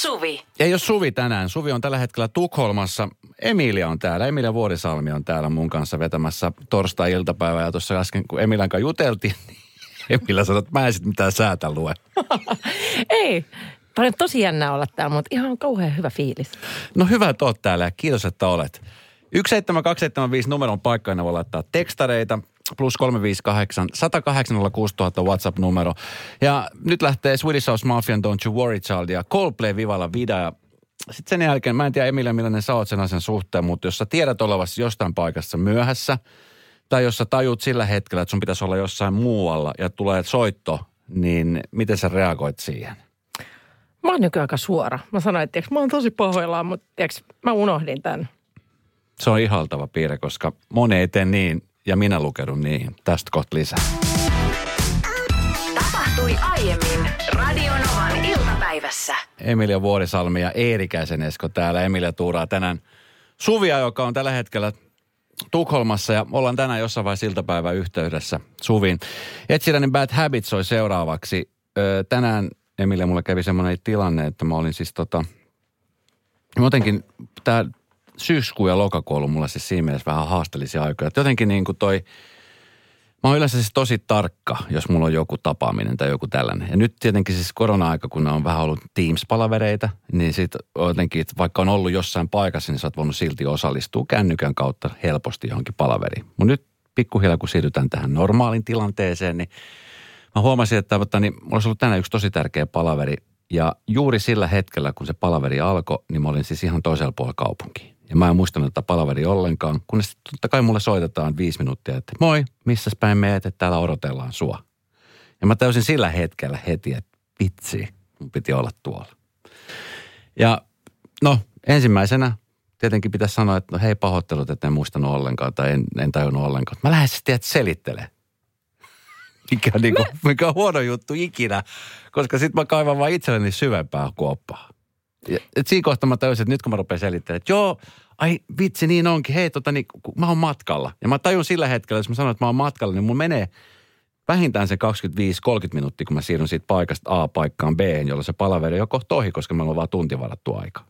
Suvi. Ei ole Suvi tänään. Suvi on tällä hetkellä Tukholmassa. Emilia on täällä. Emilia Vuorisalmi on täällä mun kanssa vetämässä torstai-iltapäivää. Ja tuossa äsken, kun Emilian kanssa juteltiin, niin Emilia sanoi, että mä en sit mitään säätä lue. Ei. Paljon tosi jännää olla täällä, mutta ihan kauhean hyvä fiilis. No hyvä, että oot täällä ja kiitos, että olet. 17275 numeron paikka, voi laittaa tekstareita. Plus 358 108 06000 WhatsApp-numero. Ja nyt lähtee Swedish House Mafia Don't You Worry Child ja Coldplay Vivalla Vida. Sitten sen jälkeen, mä en tiedä Emilia millainen sä oot sen asian suhteen, mutta jos sä tiedät olevasi jostain paikassa myöhässä, tai jos sä tajut sillä hetkellä, että sun pitäisi olla jossain muualla ja tulee soitto, niin miten sä reagoit siihen? Mä oon nykyään aika suora. Mä sanoin, että tiiäks, mä oon tosi pahoillaan, mutta tiiäks, mä unohdin tämän. Se on ihaltava piirre, koska moni ei tee niin, ja minä lukeudun niihin. Tästä kohta lisää. Tapahtui aiemmin Radionovan iltapäivässä. Emilia Vuorisalmi ja Eerikäisen Esko täällä. Emilia tuuraa tänään Suvia, joka on tällä hetkellä Tukholmassa ja ollaan tänään jossain vaiheessa iltapäivän yhteydessä Suvin. Etsiläinen Bad Habits soi seuraavaksi. Ö, tänään Emilia mulle kävi semmoinen tilanne, että mä olin siis tota, jotenkin tämä syyskuu ja lokakuu ollut mulle siis siinä mielessä vähän haasteellisia aikoja. Että jotenkin niin kuin toi, mä oon yleensä siis tosi tarkka, jos mulla on joku tapaaminen tai joku tällainen. Ja nyt tietenkin siis korona-aika, kun on vähän ollut Teams-palavereita, niin sit jotenkin, että vaikka on ollut jossain paikassa, niin sä oot voinut silti osallistua kännykän kautta helposti johonkin palaveriin. Mutta nyt pikkuhiljaa, kun siirrytään tähän normaalin tilanteeseen, niin mä huomasin, että, että niin, mulla olisi ollut tänään yksi tosi tärkeä palaveri. Ja juuri sillä hetkellä, kun se palaveri alkoi, niin mä olin siis ihan toisella puolella kaupunkiin. Ja mä en muistanut tätä palaveri ollenkaan, kunnes totta kai mulle soitetaan viisi minuuttia, että moi, missä päin meet, että täällä odotellaan sua. Ja mä täysin sillä hetkellä heti, että vitsi, mun piti olla tuolla. Ja no, ensimmäisenä tietenkin pitäisi sanoa, että no hei pahoittelut, että en muistanut ollenkaan tai en, en tajunnut ollenkaan. Mä lähden sitten selittelee. Mikä, on niinku, mikä on huono juttu ikinä, koska sitten mä kaivan vaan itselleni syvempää kuoppaa. Et siinä kohtaa mä tajusin, että nyt kun mä rupean selittelemään, että joo, ai vitsi niin onkin, hei tota niin, kun mä oon matkalla. Ja mä tajun sillä hetkellä, jos mä sanon, että mä oon matkalla, niin mun menee vähintään se 25-30 minuuttia, kun mä siirryn siitä paikasta A paikkaan B, jolloin se palaveri on kohta ohi, koska meillä on vaan tunti varattu aika.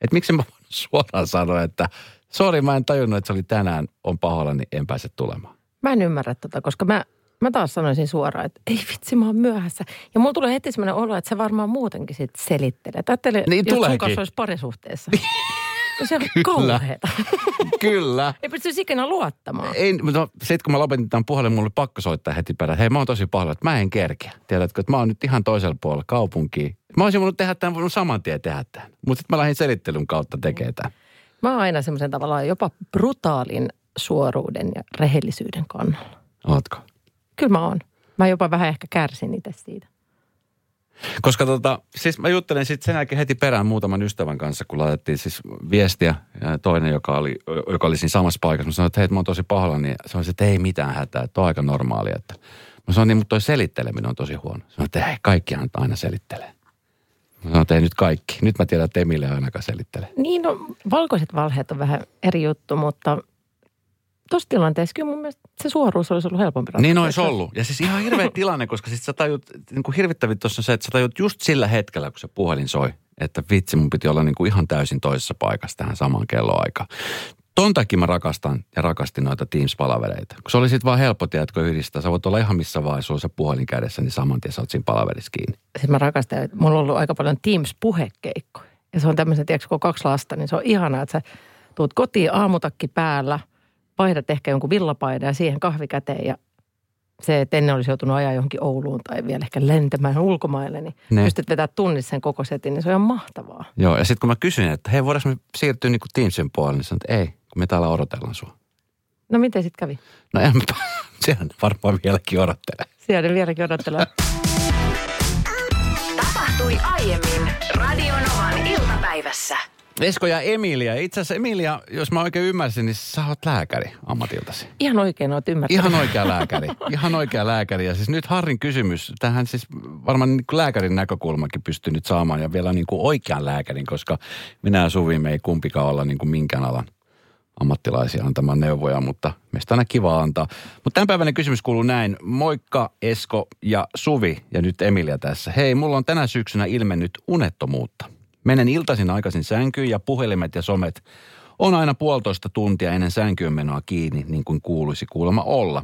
Et miksi mä voin suoraan sanoa, että sori, mä en tajunnut, että se oli tänään, on pahoilla, niin en pääse tulemaan. Mä en ymmärrä tota, koska mä, mä taas sanoisin suoraan, että ei vitsi, mä oon myöhässä. Ja mulla tulee heti semmoinen olo, että se varmaan muutenkin sit selittelee. Ajattele, Niin jos sun tuleekin. kanssa olisi parisuhteessa. Se on Kyllä. kauheeta. Kyllä. ei pystyisi ikinä luottamaan. Ei, mutta sitten kun mä lopetin tämän puhelin, mulle oli pakko soittaa heti perään. Hei, mä oon tosi pahoilla, että mä en kerkeä. Tiedätkö, että mä oon nyt ihan toisella puolella kaupunkiin. Mä olisin voinut tehdä tämän, voinut saman tien tehdä tämän. Mutta sitten mä lähdin selittelyn kautta tekemään tämän. Mä oon aina semmoisen tavallaan jopa brutaalin suoruuden ja rehellisyyden kannalla. Ootko? Kyllä mä oon. Mä jopa vähän ehkä kärsin itse siitä. Koska tota, siis mä juttelin sitten sen jälkeen heti perään muutaman ystävän kanssa, kun laitettiin siis viestiä. Ja toinen, joka oli, joka oli siinä samassa paikassa, mä sanoin, että hei, mä oon tosi pahalla, niin se on että ei mitään hätää, että on aika normaalia. Että. Mä sanoin, niin, mutta toi selitteleminen on tosi huono. Sanoin, että hei, kaikkihan aina selittelee. Mä sanoin, että ei nyt kaikki. Nyt mä tiedän, että Emille ei ainakaan selittele. Niin, no valkoiset valheet on vähän eri juttu, mutta tuossa tilanteessa kyllä mun mielestä se suoruus olisi ollut helpompi ratkaista. Niin olisi ollut. Ja siis ihan hirveä tilanne, koska sitten sä tajut, niin kuin hirvittävin tuossa on se, että sä tajut just sillä hetkellä, kun se puhelin soi, että vitsi, mun piti olla niin kuin ihan täysin toisessa paikassa tähän samaan kelloaikaan. Ton takia mä rakastan ja rakastin noita Teams-palavereita. Kun se oli sitten vaan helppo, tiedätkö, yhdistää. Sä voit olla ihan missä vaiheessa, sulla se puhelin kädessä, niin saman tien sä oot siinä palaverissa kiinni. Siis mä rakastan, että mulla on ollut aika paljon Teams-puhekeikkoja. Ja se on tämmöisen, tiedätkö, kun on kaksi lasta, niin se on ihanaa, että sä tuut kotiin aamutakki päällä, vaihdat ehkä jonkun villapaidan ja siihen kahvi käteen ja se, että ennen olisi joutunut ajaa johonkin Ouluun tai vielä ehkä lentämään ulkomaille, niin Ne. ne. pystyt vetämään tunnissa sen koko setin, niin se on ihan mahtavaa. Joo, ja sitten kun mä kysyin, että hei, voidaanko me siirtyä niin kuin Teamsin puolelle, niin sanoin, että ei, kun me täällä odotellaan sua. No miten sitten kävi? No en mä, sehän varmaan vieläkin odottelee. Siellä vieläkin odottelee. Tapahtui aiemmin Radionovan iltapäivässä. Esko ja Emilia. Itse asiassa Emilia, jos mä oikein ymmärsin, niin sä oot lääkäri ammatiltasi. Ihan oikein oot ymmärtänyt. Ihan oikea lääkäri. Ihan oikea lääkäri. Ja siis nyt Harrin kysymys, tähän siis varmaan niin lääkärin näkökulmakin pystyy nyt saamaan ja vielä niin kuin oikean lääkärin, koska minä ja Suvi me ei kumpikaan olla niin kuin minkään alan ammattilaisia antamaan neuvoja, mutta meistä on aina kiva antaa. Mutta tämänpäiväinen kysymys kuuluu näin. Moikka Esko ja Suvi ja nyt Emilia tässä. Hei, mulla on tänä syksynä ilmennyt unettomuutta. Menen iltaisin aikaisin sänkyyn ja puhelimet ja somet on aina puolitoista tuntia ennen sänkyyn menoa kiinni, niin kuin kuuluisi kuulemma olla.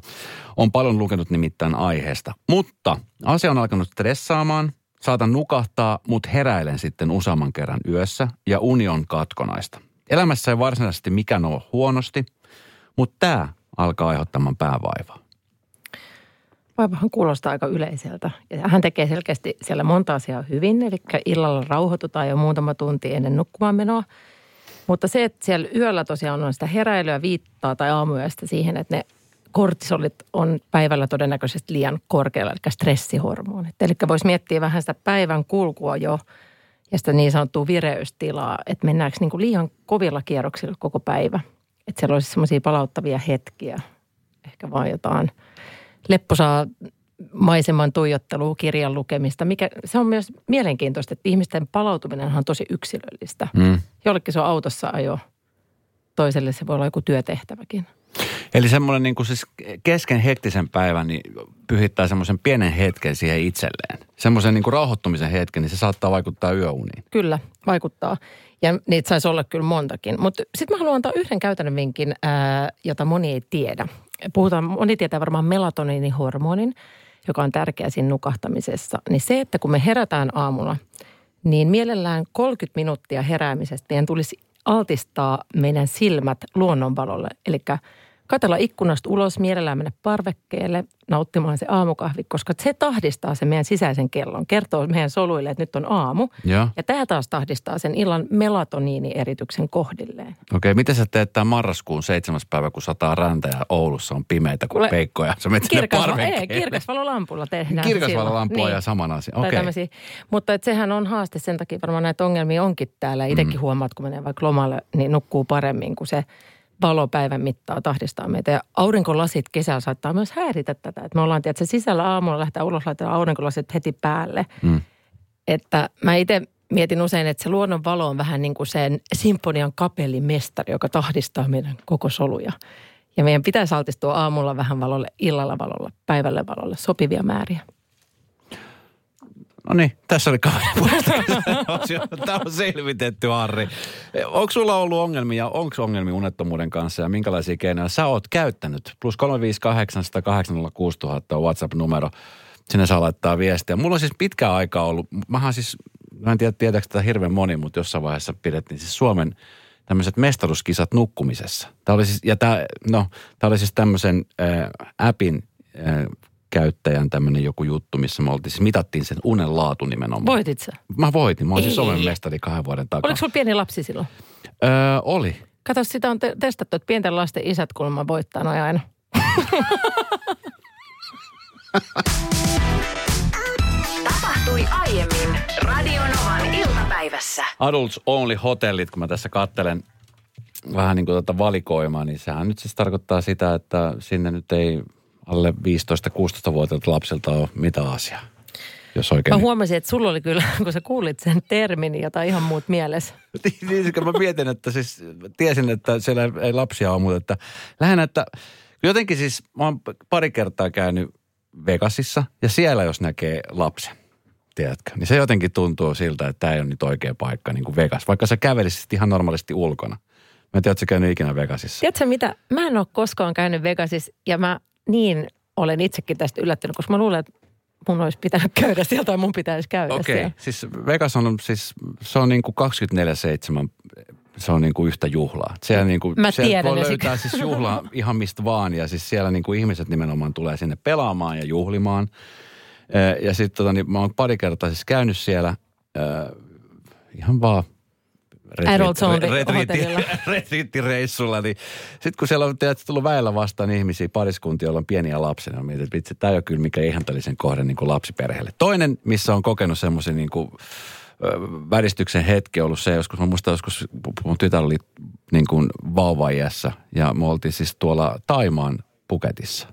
On paljon lukenut nimittäin aiheesta. Mutta asia on alkanut stressaamaan, saatan nukahtaa, mutta heräilen sitten useamman kerran yössä ja uni on katkonaista. Elämässä ei varsinaisesti mikään ole huonosti, mutta tämä alkaa aiheuttamaan päävaivaa. Vaivahan kuulostaa aika yleiseltä. Ja hän tekee selkeästi siellä monta asiaa hyvin, eli illalla rauhoitutaan jo muutama tunti ennen nukkumaan menoa. Mutta se, että siellä yöllä tosiaan on sitä heräilyä viittaa tai aamuyöstä siihen, että ne kortisolit on päivällä todennäköisesti liian korkealla, eli stressihormonit. Eli voisi miettiä vähän sitä päivän kulkua jo ja sitä niin sanottua vireystilaa, että mennäänkö niin kuin liian kovilla kierroksilla koko päivä. Että siellä olisi semmoisia palauttavia hetkiä, ehkä vaan jotain lepposaa maiseman tuijottelua, kirjan lukemista. Mikä, se on myös mielenkiintoista, että ihmisten palautuminen on tosi yksilöllistä. Mm. Jollekin se on autossa ajo, toiselle se voi olla joku työtehtäväkin. Eli semmoinen niin kuin siis kesken hektisen päivän niin pyhittää semmoisen pienen hetken siihen itselleen. Semmoisen niin kuin rauhoittumisen hetken, niin se saattaa vaikuttaa yöuniin. Kyllä, vaikuttaa. Ja niitä saisi olla kyllä montakin. Mutta sitten mä haluan antaa yhden käytännön vinkin, ää, jota moni ei tiedä. Puhutaan, moni tietää varmaan melatoniinihormonin, joka on tärkeä siinä nukahtamisessa. Niin se, että kun me herätään aamulla, niin mielellään 30 minuuttia heräämisestä meidän tulisi altistaa meidän silmät luonnonvalolle. Eli katella ikkunasta ulos, mielellään mennä parvekkeelle, nauttimaan se aamukahvi, koska se tahdistaa sen meidän sisäisen kellon. Kertoo meidän soluille, että nyt on aamu. Ja. Ja tämä taas tahdistaa sen illan melatoniinierityksen kohdilleen. Okei, miten sä teet tämän marraskuun seitsemäs päivä, kun sataa räntä ja Oulussa on pimeitä kuin peikkoja? Sä menet Kirkasvalo, parvekkeelle. ei, kirkasvalolampulla tehdään. Kirkasvalolampulla silloin. ja saman asian. Okei. tämmöisiä. Mutta et sehän on haaste, sen takia varmaan näitä ongelmia onkin täällä. Itsekin Mm. huomaat, kun menee vaikka lomalle, niin nukkuu paremmin, kun se valopäivän mittaa tahdistaa meitä. Ja aurinkolasit kesällä saattaa myös häiritä tätä. Et me ollaan, tiedätkö, sisällä aamulla lähtee ulos laittaa aurinkolasit heti päälle. Mm. Että mä itse mietin usein, että se luonnon valo on vähän niin kuin sen symfonian kapellimestari, joka tahdistaa meidän koko soluja. Ja meidän pitäisi altistua aamulla vähän valolle, illalla valolle, päivälle valolle, sopivia määriä. No niin, tässä oli kahden Tämä on selvitetty, Harri. Onko sulla ollut ongelmia, onko ongelmia unettomuuden kanssa ja minkälaisia keinoja sä oot käyttänyt? Plus 358 806 000 on WhatsApp-numero. Sinne saa laittaa viestiä. Mulla on siis pitkä aika ollut, mähän siis, mä en tiedä tietääkö tätä hirveän moni, mutta jossain vaiheessa pidettiin siis Suomen tämmöiset mestaruuskisat nukkumisessa. Tämä oli siis, ja tämä, no, tämä oli siis tämmöisen äh, appin äh, käyttäjän tämmöinen joku juttu, missä me oltiin, siis mitattiin sen unen laatu nimenomaan. Voitit sä? Mä voitin. Mä oon siis. Suomen mestari kahden vuoden takaa. Oliko sulla pieni lapsi silloin? Öö, oli. Kato, sitä on te- testattu, että pienten lasten isät kulma voittaa noin aina. Tapahtui aiemmin Radionovan iltapäivässä. Adults Only hotellit, kun mä tässä kattelen vähän niin kuin tuota valikoimaa, niin sehän nyt siis tarkoittaa sitä, että sinne nyt ei alle 15-16-vuotiailta lapsilta ole mitään asiaa. Jos oikein. Mä huomasin, että sulla oli kyllä, kun sä kuulit sen termin, jotain ihan muut mielessä. niin, niin, mä mietin, että siis tiesin, että siellä ei- lapsia ole, mutta että lähinnä, että jotenkin siis mä oon pari kertaa käynyt Vegasissa ja siellä jos näkee lapsen, tiedätkö, niin se jotenkin tuntuu siltä, että tämä ei ole nyt oikea paikka niin kuin Vegas, vaikka sä kävelisit ihan normaalisti ulkona. Mä en tiedä, ootko sä käynyt ikinä Vegasissa. Tiedätkö mitä? Mä en ole koskaan käynyt Vegasissa ja mä niin olen itsekin tästä yllättynyt, koska mä luulen, että mun olisi pitänyt käydä sieltä tai mun pitäisi käydä Okei, siellä. siis Vegas on siis, se on niin kuin 24-7, se on niin kuin yhtä juhlaa. Siellä niin kuin, Mä siellä tiedän, voi löytää siis juhlaa ihan mistä vaan ja siis siellä niin kuin ihmiset nimenomaan tulee sinne pelaamaan ja juhlimaan. Ja sitten tota, niin mä oon pari kertaa siis käynyt siellä ihan vaan Adults only retriitti- hotellilla. Retriittireissulla, niin sitten kun siellä on tiedät, tullut väellä vastaan ihmisiä, pariskuntia, joilla on pieniä lapsia, niin on mietin, että vitsi, tämä ei ole kyllä mikään ihanteellisen kohde niin kuin lapsiperheelle. Toinen, missä on kokenut semmoisen niin kuin, väristyksen hetki ollut se, joskus mä muistan joskus mun tytär oli niin kuin vauvaiässä ja me oltiin siis tuolla Taimaan Puketissa.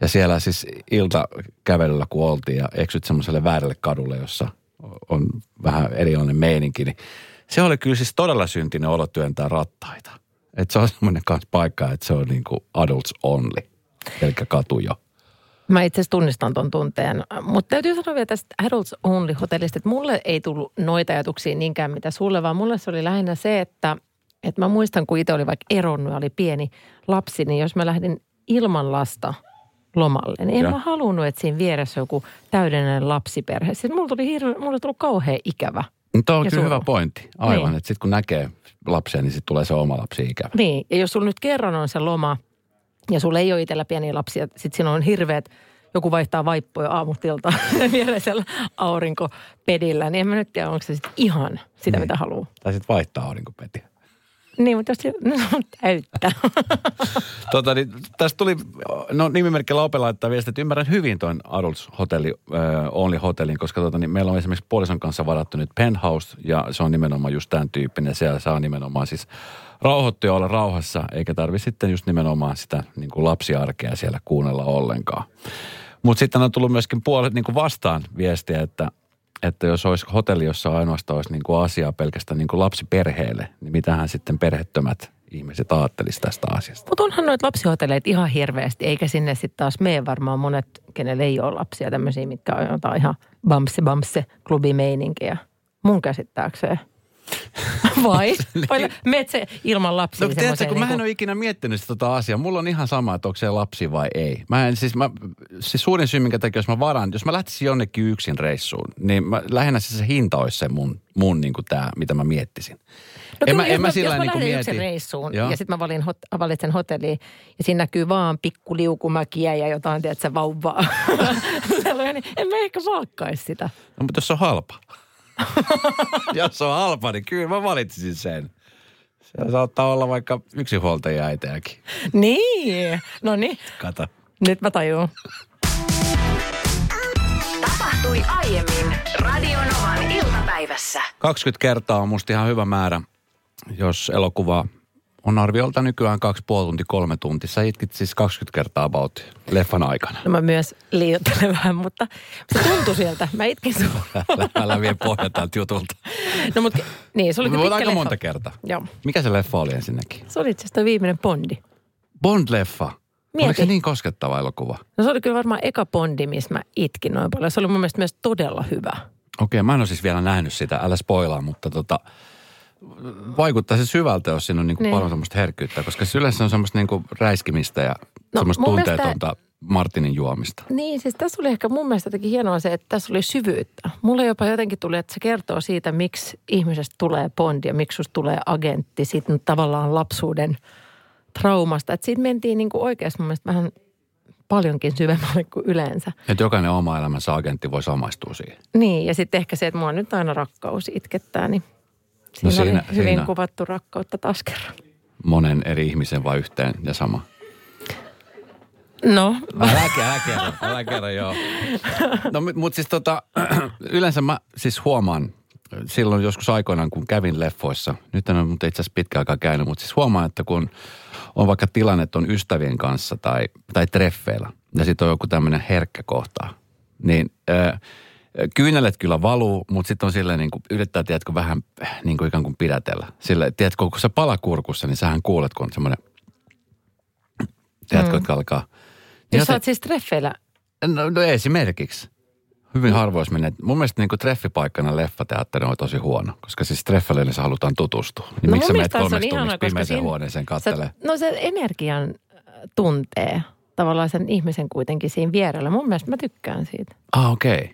Ja siellä siis iltakävelyllä kun oltiin ja eksyt semmoiselle väärälle kadulle, jossa on vähän erilainen meininki, niin se oli kyllä siis todella syntinen olo työntää rattaita. Että se on semmoinen kanssa paikka, että se on niin kuin adults only, eli katu jo. Mä itse asiassa tunnistan ton tunteen. Mutta täytyy sanoa vielä tästä Adults Only hotellista, että mulle ei tullut noita ajatuksia niinkään mitä sulle, vaan mulle se oli lähinnä se, että, että mä muistan, kun itse oli vaikka eronnut ja oli pieni lapsi, niin jos mä lähdin ilman lasta lomalle, niin en Ja. mä halunnut, että siinä vieressä on joku täydellinen lapsiperhe. Sitten mulla tuli, hirve, mulla tuli kauhean ikävä. No, Tuo on Ja kyllä hyvä pointti. Aivan, Niin. että sitten kun näkee lapsia, niin sitten tulee se oma lapsi ikävä. Niin, ja jos sulla nyt kerran on se loma ja sulla ei ole itsellä pieniä lapsia, sitten siinä on hirveät, joku vaihtaa vaippoja aamustilta viereisellä aurinkopedillä, niin en mä nyt tiedä, onko se sitten ihan sitä, Niin. mitä haluaa. Tai sitten vaihtaa aurinkopetiä. Niin, mutta jos no, täyttä. Tota, niin, tästä tuli, no nimimerkki Laupe laittaa viestiä, että ymmärrän hyvin tuon Adults hotelli, äh, Only hotellin, koska tota, niin meillä on esimerkiksi puolison kanssa varattu nyt penthouse, ja se on nimenomaan just tämän tyyppinen. Siellä saa nimenomaan siis rauhoittua olla rauhassa, eikä tarvi sitten just nimenomaan sitä niin kuin lapsiarkea siellä kuunnella ollenkaan. Mutta sitten on tullut myöskin puolet niin kuin vastaan viestiä, että että jos olisi hotelli, jossa ainoastaan olisi niin kuin asiaa pelkästään niin kuin lapsiperheelle, niin mitähän sitten perhettömät ihmiset ajattelisi tästä asiasta. mutta onhan noita lapsihoteleita ihan hirveästi, eikä sinne sitten taas mene varmaan monet, kenelle ei ole lapsia, tämmöisiä, mitkä on jotain ihan bamse bamse klubimeininkiä. Mun käsittääkseen. Vai? Vai meet se ilman lapsia No tiedätkö, kun mä en niinku- ole ikinä miettinyt sitä tota asiaa. Mulla on ihan sama, että onko se lapsi vai ei. Mä en, siis, mä, siis suurin syy, minkä takia, jos mä varan, jos mä lähtisin jonnekin yksin reissuun, niin mä, lähinnä siis se hinta olisi se mun, mun niin kuin tää, mitä mä miettisin. No en kyllä, mä, jos en mä sillä jos mä niin lähden mieti. yksin reissuun Joo. ja sitten mä valin hot, valitsen hotelliin ja siinä näkyy vaan pikku liukumäkiä ja jotain, tiedätkö, vauvaa. niin en mä ehkä valkkaisi sitä. No, mutta jos se on halpa. jos se on halpa, niin kyllä mä valitsisin sen. Se saattaa olla vaikka yksinhuoltajia äitejäkin. Niin, no niin, Kato. nyt mä tajun. Tapahtui aiemmin Radionovan iltapäivässä. 20 kertaa on musta ihan hyvä määrä, jos elokuva on arviolta nykyään kaksi puoli tunti, kolme tuntia. Sä itkit siis 20 kertaa about leffan aikana. No mä myös liioittelen vähän, mutta se tuntui sieltä. Mä itkin sun. Älä, älä vie pohja tältä jutulta. No mutta niin, se oli pitkä aika leffa. monta kertaa. Joo. Mikä se leffa oli ensinnäkin? Se oli itse asiassa viimeinen Bondi. Bond-leffa. Oliko Mieti. se niin koskettava elokuva? No se oli kyllä varmaan eka Bondi, missä mä itkin noin paljon. Se oli mun mielestä myös todella hyvä. Okei, mä en ole siis vielä nähnyt sitä, älä spoilaa, mutta tota, vaikuttaa se syvältä, jos siinä on niinku Niin. paljon semmoista herkkyyttä, koska se yleensä on semmoista niinku räiskimistä ja No, semmoista mun mielestä- tunteetonta Martinin juomista. Niin, siis tässä oli ehkä mun mielestä jotenkin hienoa se, että tässä oli syvyyttä. Mulle jopa jotenkin tuli, että se kertoo siitä, miksi ihmisestä tulee Bond ja miksi susta tulee agentti. Siitä tavallaan lapsuuden traumasta. Että siitä mentiin niin kuin oikeasti mun mielestä vähän paljonkin syvemmälle kuin yleensä. Että jokainen oma elämänsä agentti voi samaistua siihen. Niin, ja sitten ehkä se, että mua nyt aina rakkaus itkettää, niin siinä, No siinä- oli hyvin siinä- kuvattu rakkautta taas kerran. Monen eri ihmisen vai yhteen ja sama. No, Älä, älä kerro, älä kerro, joo. No mutta siis tota, yleensä mä siis huomaan, silloin joskus aikoinaan kun kävin leffoissa, nyt en ole mutta itse asiassa pitkä aikaa käynyt, mutta siis huomaan, että kun on vaikka tilanne, että on ystävien kanssa tai, tai treffeillä ja sitten on joku tämmöinen herkkä kohta, niin äh, kyynelet kyllä valuu, mutta sitten on silleen niin kuin, yrittää, tiedätkö, vähän äh, niin kuin ikään kuin pidätellä. Sille, tiedätkö, kun se pala kurkussa, niin sähän kuulet, kun on semmoinen, tiedätkö, mm. että alkaa. Niin jos sä oot siis treffeillä, No, no esimerkiksi. Hyvin harvoin menee. Mun mielestä niin kuin treffipaikkana leffateatteri on tosi huono, koska siis treffeille yleensä halutaan tutustua. Niin No miksi sä menet kolmeksi tunniksi pimeiseen siinä- huoneeseen sä, kattelee? no se energian äh, tuntee tavallaan sen ihmisen kuitenkin siinä vierellä. Mun mielestä mä tykkään siitä. Ah, okei. Okay.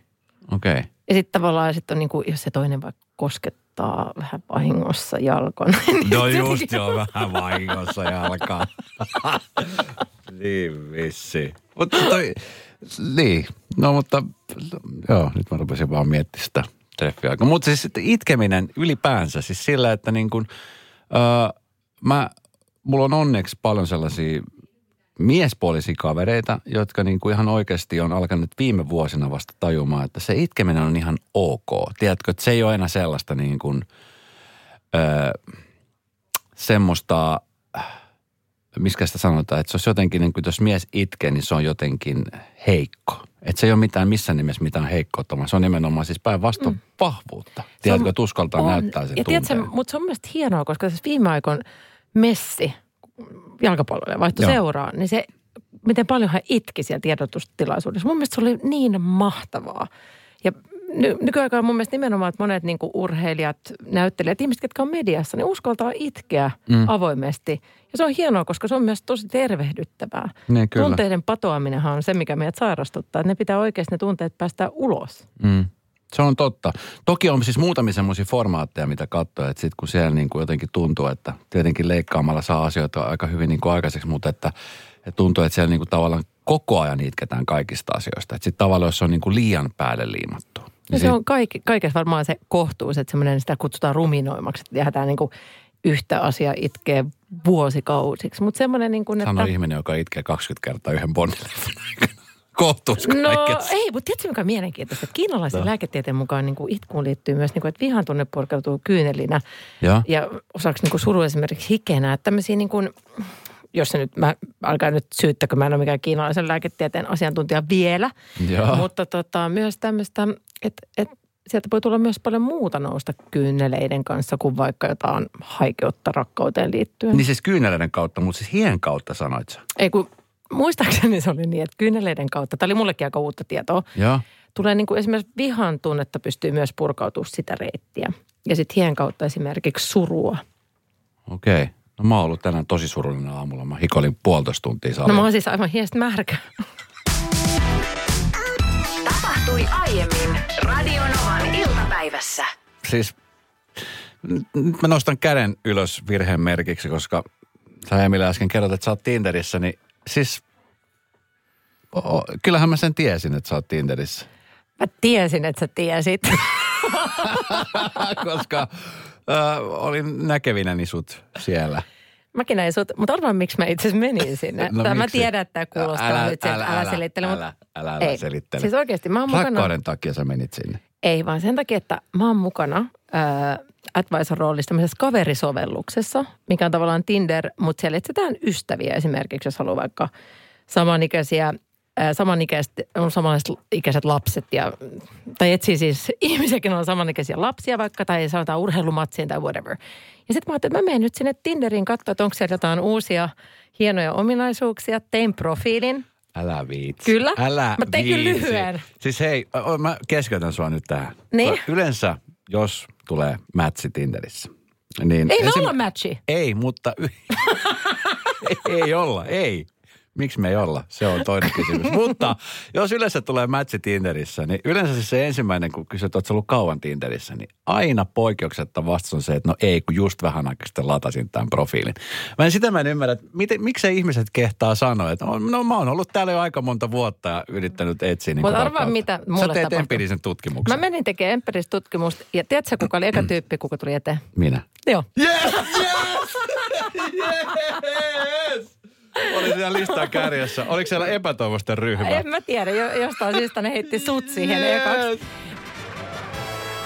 Okei. Okay. Ja sitten tavallaan sit on niin kuin, jos se toinen vaikka koskettaa vähän vahingossa jalkon. niin No just joo, vähän vahingossa jalkaa. niin vissi. Mutta toi, niin, no mutta joo, nyt mä rupesin vaan miettimään sitä treffiaikaa. Mutta siis itkeminen ylipäänsä, siis sillä, että niin kuin, öö, mä, mulla on onneksi paljon sellaisia miespuolisia kavereita, jotka niin kuin ihan oikeasti on alkanut viime vuosina vasta tajumaan, että se itkeminen on ihan ok. Tiedätkö, että se ei ole enää sellaista niin kuin, öö, semmoista, miskä sitä sanotaan, että se olisi jotenkin, niin kuin, jos mies itkee, niin se on jotenkin heikko. Että se ei ole mitään missään nimessä mitään heikkoutta, vaan se on nimenomaan siis päinvastoin mm. vahvuutta. Tiedätkö, että uskaltaa on. näyttää sen Ja tiedätkö, mutta se on mielestäni hienoa, koska siis viime aikoina Messi, jalkapallolle vaihtoi Joo. seuraa, niin se miten paljon hän itki siellä tiedotustilaisuudessa. Mun mielestä se oli niin mahtavaa. Ja ny, nykyaikaan mun mielestä nimenomaan, että monet niin urheilijat, näyttelijät, ihmiset, jotka on mediassa, niin uskaltaa itkeä mm. avoimesti. Ja se on hienoa, koska se on myös tosi tervehdyttävää. Niin, kyllä. Tunteiden patoaminenhan on se, mikä meidät sairastuttaa. Että ne pitää oikeasti ne tunteet päästä ulos. Mm. Se on totta. Toki on siis muutamia semmoisia formaatteja, mitä katsoo, että sitten kun siellä niin kuin jotenkin tuntuu, että tietenkin leikkaamalla saa asioita aika hyvin niin kuin aikaiseksi, mutta että, että tuntuu, että siellä niin kuin tavallaan koko ajan itketään kaikista asioista. Että sitten tavallaan, jos se on niin kuin liian päälle liimattu. Niin se on kaik, kaikessa varmaan se kohtuus, että semmoinen sitä kutsutaan ruminoimaksi, että jäädään niin kuin yhtä asiaa itkee vuosikausiksi. Mutta semmoinen niin kuin, että... Sano ihminen, joka itkee 20 kertaa yhden bondileffan Kohtuus No ei, mutta tiedätkö mikä on mielenkiintoista? Että kiinalaisen No. lääketieteen mukaan niin kuin itkuun liittyy myös, niin kuin, että vihan tunne purkautuu kyynelinä Joo. ja osaksi niin kuin suru esimerkiksi hikenä. Että tämmöisiä niin kuin, jos se nyt, mä alkaa nyt syyttäkö, mä en ole mikään kiinalaisen lääketieteen asiantuntija vielä. Joo. Mutta tota, myös tämmöistä, että, että sieltä voi tulla myös paljon muuta nousta kyyneleiden kanssa kuin vaikka jotain haikeutta rakkauteen liittyen. Niin siis kyyneleiden kautta, mutta siis hien kautta sanoit sä. Ei kun muistaakseni se oli niin, että kyyneleiden kautta, tämä oli mullekin aika uutta tietoa, Joo. tulee niin kuin esimerkiksi vihan tunnetta pystyy myös purkautumaan sitä reittiä. Ja sitten hien kautta esimerkiksi surua. Okei. Okay. No mä oon ollut tänään tosi surullinen aamulla. Mä hikoilin puolitoista tuntia No salilla. mä oon siis aivan hiestä märkä. Tapahtui aiemmin Radionovan iltapäivässä. Siis nyt mä nostan käden ylös virheen merkiksi, koska sä Emili äsken kerrot, että sä oot Tinderissä, niin siis o- o- kyllähän mä sen tiesin, että sä oot Tinderissä. Mä tiesin, että sä tiesit. koska äh, olin näkevinäni sut siellä. Mäkin näin sut, mutta arvaan miksi mä itse asiassa menin sinne. No tai mä tiedän, että tämä kuulostaa Älä- nyt sieltä, älä- älä, älä- selittele. älä- mutta älä- älä ei. selittele. Siis oikeasti mä oon mukana. Rakkauden takia sä menit sinne. Ei, vaan sen takia, että mä oon mukana äh, Advisor-roolissa tämmöisessä kaverisovelluksessa, mikä on tavallaan Tinder, mutta siellä etsitään ystäviä esimerkiksi, jos haluaa vaikka samanikäisiä, äh, samanikäiset, on samanikäiset lapset ja, tai etsii siis ihmisiäkin on samanikäisiä lapsia vaikka, tai sanotaan urheilumatsiin tai whatever. Ja sitten mä ajattelin, että mä menen nyt sinne Tinderiin katsoa, että onko siellä jotain uusia hienoja ominaisuuksia. Tein profiilin. Älä viitsi. Kyllä. Älä Mä tein kyllä viitsi. lyhyen. Siis hei, mä keskeytän sua nyt tähän. Niin. Yleensä, jos tulee matchi Tinderissä, niin... Ei me esim- olla matchi. Ei, mutta... Ei, ei olla, ei. Miksi me ei olla? Se on toinen kysymys. Mutta jos yleensä tulee matchi Tinderissä, niin yleensä siis se ensimmäinen, kun kysyt, että ollut kauan Tinderissä, niin aina poikkeuksetta vastaus on se, että no ei, kun just vähän aikaa sitten latasin tämän profiilin. Mä en sitä mä en ymmärrä, että miten, miksei ihmiset kehtaa sanoa, että no, no mä oon ollut täällä jo aika monta vuotta ja yrittänyt etsiä niin Mutta arvaa, mitä mulle Sä teet tapahtui. empiirisen tutkimuksen. Mä menin tekemään empiiristä tutkimusta ja tiedätkö, kuka oli eka tyyppi, kuka tuli eteen? Minä. Joo. Yes, yes, yes. Oli siellä listan kärjessä. Oliko siellä epätoivosten ryhmä? En mä tiedä, jo, jostain syystä ne heitti sut siihen ekaksi.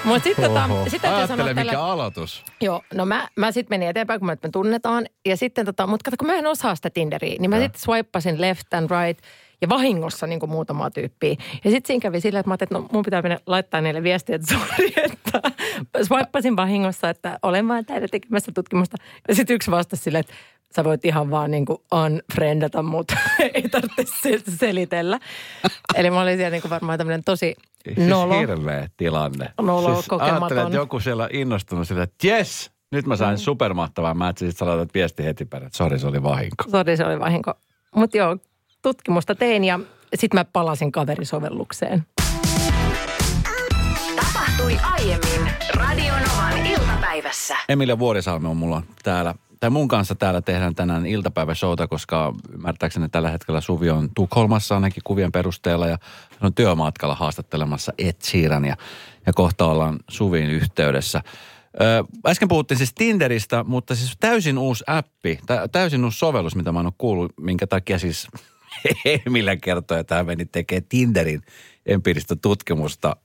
Mutta sitten tota, sit täytyy sanoa tällä... mikä aloitus. Joo, no mä, mä sitten menin eteenpäin, kun me, me tunnetaan. Ja sitten tota, mutta kato, kun mä en osaa sitä Tinderiä, niin mä sitten swippasin left and right ja vahingossa niin kuin muutamaa tyyppiä. Ja sitten siinä kävi silleen, että mä ajattelin, että no, mun pitää mennä laittaa niille viestiä, että sorry, että swippasin vahingossa, että olen vaan täällä tekemässä tutkimusta. Ja sitten yksi vastasi silleen, että sä voit ihan vaan niin kuin unfriendata mut, ei tarvitse se- selitellä. Eli mä olin siellä niin kuin varmaan tämmöinen tosi nolo. Siis hirveä tilanne. Nolo, siis kokematon. ajattelen, että joku siellä innostunut sillä, että jes, nyt mä Mm. sain supermahtavan matchin. Sitten sä laitat viesti heti perään, että sori, se oli vahinko. Sori, se oli vahinko. Mutta joo, tutkimusta tein ja sitten mä palasin kaverisovellukseen. Tapahtui aiemmin Radionovan iltapäivässä. Emilia Vuorisalmi on mulla täällä, tai mun kanssa täällä tehdään tänään iltapäiväshowta, koska ymmärtääkseni tällä hetkellä Suvi on Tukholmassa ainakin kuvien perusteella ja hän on työmatkalla haastattelemassa Ed Sheeran ja, ja kohta ollaan Suvin yhteydessä. Ö, äsken puhuttiin siis Tinderistä, mutta siis täysin uusi appi, tä, täysin uusi sovellus, mitä mä ole kuullut, minkä takia siis Emilia kertoi, että hän meni tekemään Tinderin empiiristä tutkimusta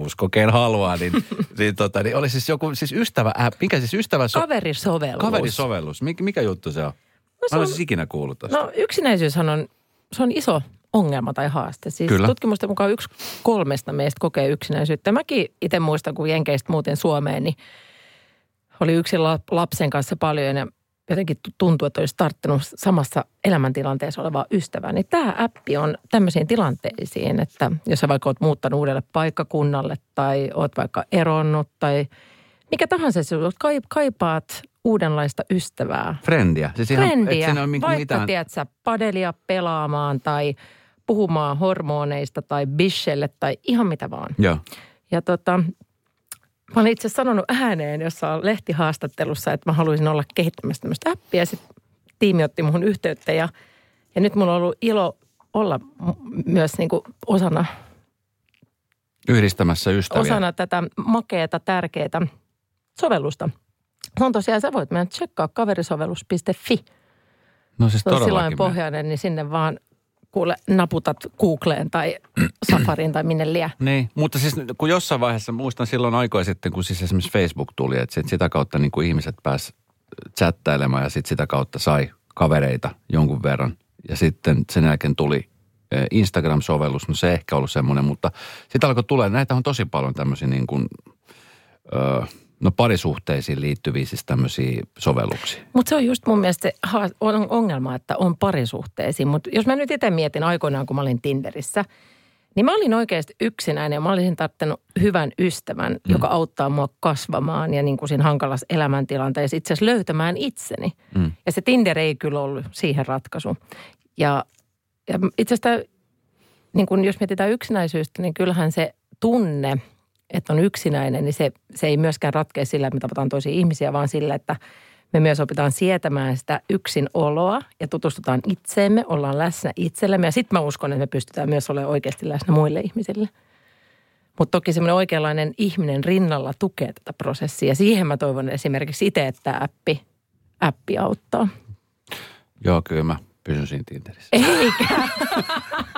uskokeen haluaa, niin, niin, tota, niin oli siis joku siis ystävä app, mikä siis ystävä so, Kaverisovellus. kaverisovellus, mikä, mikä juttu se on? No, se Mä on- ole siis ikinä kuullut tosta. No yksinäisyyshän on, se on iso ongelma tai haaste. Siis Kyllä. tutkimusten mukaan yksi kolmesta meistä kokee yksinäisyyttä. Mäkin itse muistan, kun Jenkeistä muuten Suomeen, niin oli yksin la- lapsen kanssa paljon ja jotenkin tu- tuntuu, että olisi tarttunut samassa elämäntilanteessa olevaa ystävää, niin tämä appi on tämmöisiin tilanteisiin, että jos sä vaikka oot muuttanut uudelle paikkakunnalle tai oot vaikka eronnut tai mikä tahansa se on, kaipaat uudenlaista ystävää. Frendiä. Siis ihan, Frendiä, ole niinku vaikka mitään... tiedät sä, padelia pelaamaan tai puhumaan hormoneista tai bishelle tai ihan mitä vaan. Joo. Ja tota, mä olin itse sanonut ääneen jossain lehtihaastattelussa, että mä haluaisin olla kehittämässä tämmöistä appia. Sitten tiimi otti muhun yhteyttä ja, ja nyt mulla on ollut ilo olla myös niin kuin osana, Yhdistämässä ystäviä. osana tätä makeata, tärkeää sovellusta. Se on tosiaan, sä voit mennä tsekkaa kaverisovellus.fi. No siis Se on todellakin. silloin pohjainen, niin sinne vaan kuule naputat Googleen tai Safariin tai minne liian. Niin, mutta siis kun jossain vaiheessa, muistan silloin aikoja sitten, kun siis esimerkiksi Facebook tuli, että sit sitä kautta niin kuin ihmiset pääs chattailemaan ja sitten sitä kautta sai kavereita jonkun verran. Ja sitten sen jälkeen tuli eh, Instagram-sovellus, no se ehkä ollut semmoinen, mutta sitten alkoi tulee, näitä on tosi paljon tämmöisiä niin kuin, öö, no parisuhteisiin liittyviä siis tämmöisiä sovelluksia. Mutta se on just mun mielestä se on ongelma, että on parisuhteisiin. Mutta jos mä nyt itse mietin aikoinaan, kun mä olin Tinderissä, niin mä olin oikeasti yksinäinen ja mä olisin tarttunut hyvän ystävän, mm. joka auttaa mua kasvamaan ja niin kuin siinä hankalassa elämäntilanteessa itse asiassa löytämään itseni. Mm. Ja se Tinder ei kyllä ollut siihen ratkaisu. Ja, ja itse asiassa niin kun jos mietitään yksinäisyyttä, niin kyllähän se tunne, että on yksinäinen, niin se, se ei myöskään ratkea sillä, että me tavataan toisia ihmisiä, vaan sillä, että me myös opitaan sietämään sitä yksinoloa ja tutustutaan itseemme, ollaan läsnä itsellemme. Ja sitten mä uskon, että me pystytään myös olemaan oikeasti läsnä muille ihmisille. Mutta toki semmoinen oikeanlainen ihminen rinnalla tukee tätä prosessia. Siihen mä toivon esimerkiksi itse, että tämä appi, appi auttaa. Joo, kyllä mä pysyn siinä Tinderissä. Eikä.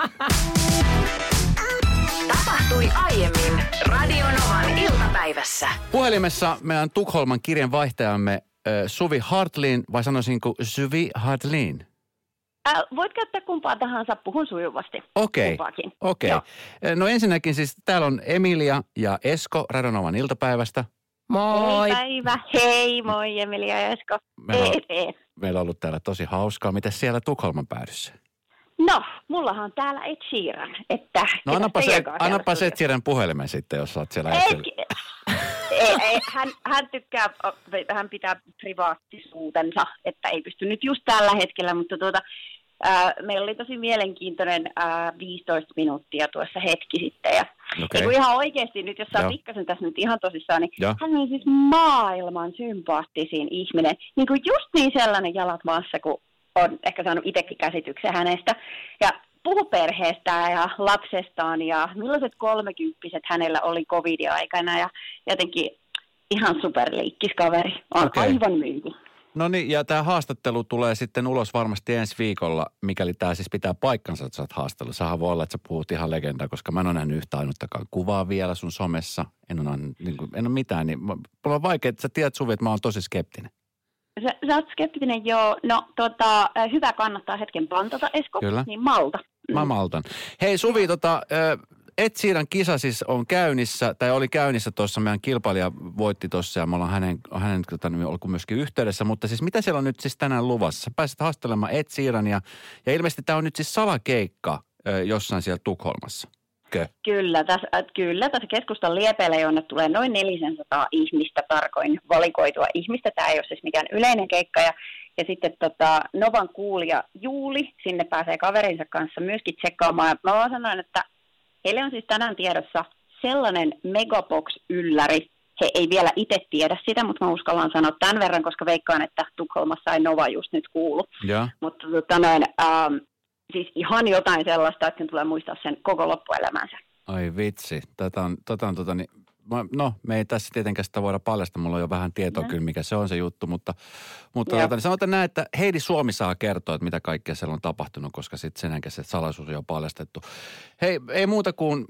Tapahtui aiemmin Radionovan iltapäivässä. Puhelimessa meidän Tukholman kirjanvaihtajamme äh, Suvi Hartlin, vai sanoisinko Suvi Hartlin? Ää, voit käyttää kumpaa tahansa, puhun sujuvasti. Okei, Kumpaakin. okei. Äh, No ensinnäkin siis täällä on Emilia ja Esko Radonovan iltapäivästä. Moi. Hei päivä, hei, moi Emilia ja Esko. Meillä on, meillä on ollut täällä tosi hauskaa. Miten siellä Tukholman päädyssä? No, mullahan on täällä Ed Sheeran, että... No annapa se, annapa se siellä Tsiren puhelimen sitten, jos olet siellä. Ei, ei, ei, hän, hän tykkää, hän pitää privaattisuutensa, että ei pysty nyt just tällä hetkellä, mutta tuota, ää, meillä oli tosi mielenkiintoinen ää, 15 minuuttia tuossa hetki sitten. Ja okay. kun ihan oikeasti nyt, jos saa pikkasen tässä nyt ihan tosissaan, niin Joo. hän on siis maailman sympaattisin ihminen. Niin kuin just niin sellainen jalat maassa, kun on ehkä saanut itsekin käsityksen hänestä. Ja puhu perheestään ja lapsestaan ja millaiset kolmekymppiset hänellä oli covidin-aikana ja jotenkin ihan superliikkis kaveri. On okay. aivan myynti. No niin, ja tämä haastattelu tulee sitten ulos varmasti ensi viikolla, mikäli tämä siis pitää paikkansa, että sä oot haastellut. Sähän voi olla, että sä puhut ihan legendaa, koska mä en ole nähnyt yhtä ainuttakaan kuvaa vielä sun somessa. En ole, niin kuin, en ole mitään, niin mulla on vaikea, että sä tiedät Suvi, että mä oon tosi skeptinen. Sä, sä oot skeptinen, joo. No tota, äh, hyvä kannattaa hetken pantata, Esko. Kyllä. Niin malta. Mä maltan. Hei Suvi, tota, ö, Ed Sheeran kisa siis on käynnissä, tai oli käynnissä tuossa, meidän kilpailija voitti tuossa ja me ollaan hänen, hänen tota, ollut myöskin yhteydessä, mutta siis mitä siellä on nyt siis tänään luvassa? Sä pääsit haastelemaan Ed Sheerania ja ilmeisesti tämä on nyt siis salakeikka ö, jossain siellä Tukholmassa. Kö? Kyllä, tässä, äh, kyllä, tässä keskustan liepeillä, jonne tulee noin 400 ihmistä, tarkoin valikoitua ihmistä. Tämä ei ole siis mikään yleinen keikka. Ja, ja sitten tota, Novan kuulija Juuli, sinne pääsee kaverinsa kanssa myöskin tsekkaamaan. Mä vaan sanoin, että heille on siis tänään tiedossa sellainen Megabox-ylläri. He ei vielä itse tiedä sitä, mutta mä uskallan sanoa tämän verran, koska veikkaan, että Tukholmassa ei Nova just nyt kuulu. Ja, Mutta tota noin, ähm, siis ihan jotain sellaista, että sen tulee muistaa sen koko loppuelämänsä. ai vitsi, tätä on, tota on tota, niin, no me ei tässä tietenkään sitä voida paljastaa, mulla on jo vähän tietoa No. kyllä, mikä se on se juttu, mutta, mutta tota, niin sanotaan näin, että Heidi Suomi saa kertoa, että mitä kaikkea siellä on tapahtunut, koska sitten sen jälkeen se salaisuus on jo paljastettu. Hei, ei muuta kuin,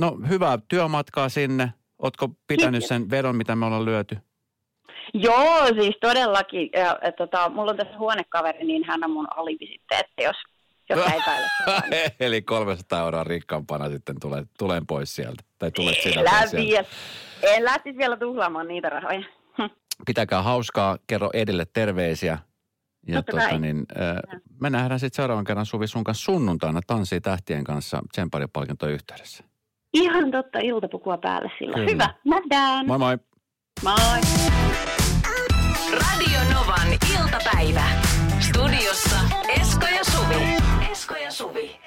no hyvää työmatkaa sinne. Ootko pitänyt Kiitos. sen vedon, mitä me ollaan lyöty? Joo, siis todellakin. Ja, et, tota, mulla on tässä huonekaveri, niin hän on mun alibi sitten, että jos, jos epäilet. Eli 300 euroa rikkaampana sitten tulen, tulen pois sieltä. Tai tulet sinä Elä pois sieltä. vielä. En lähtisi vielä tuhlaamaan niitä rahoja. Hm. Pitäkää hauskaa, kerro Edille terveisiä Ja Totta tota, kai. niin, äh, me nähdään sitten seuraavan kerran Suvi sun kanssa sunnuntaina Tanssii tähtien kanssa Tsemparipalkintojen yhteydessä. Ihan totta, iltapukua päälle silloin. Kyllä. Hyvä, nähdään. Moi moi! Moi. Radio Novan iltapäivä. Studiossa Square Sobe.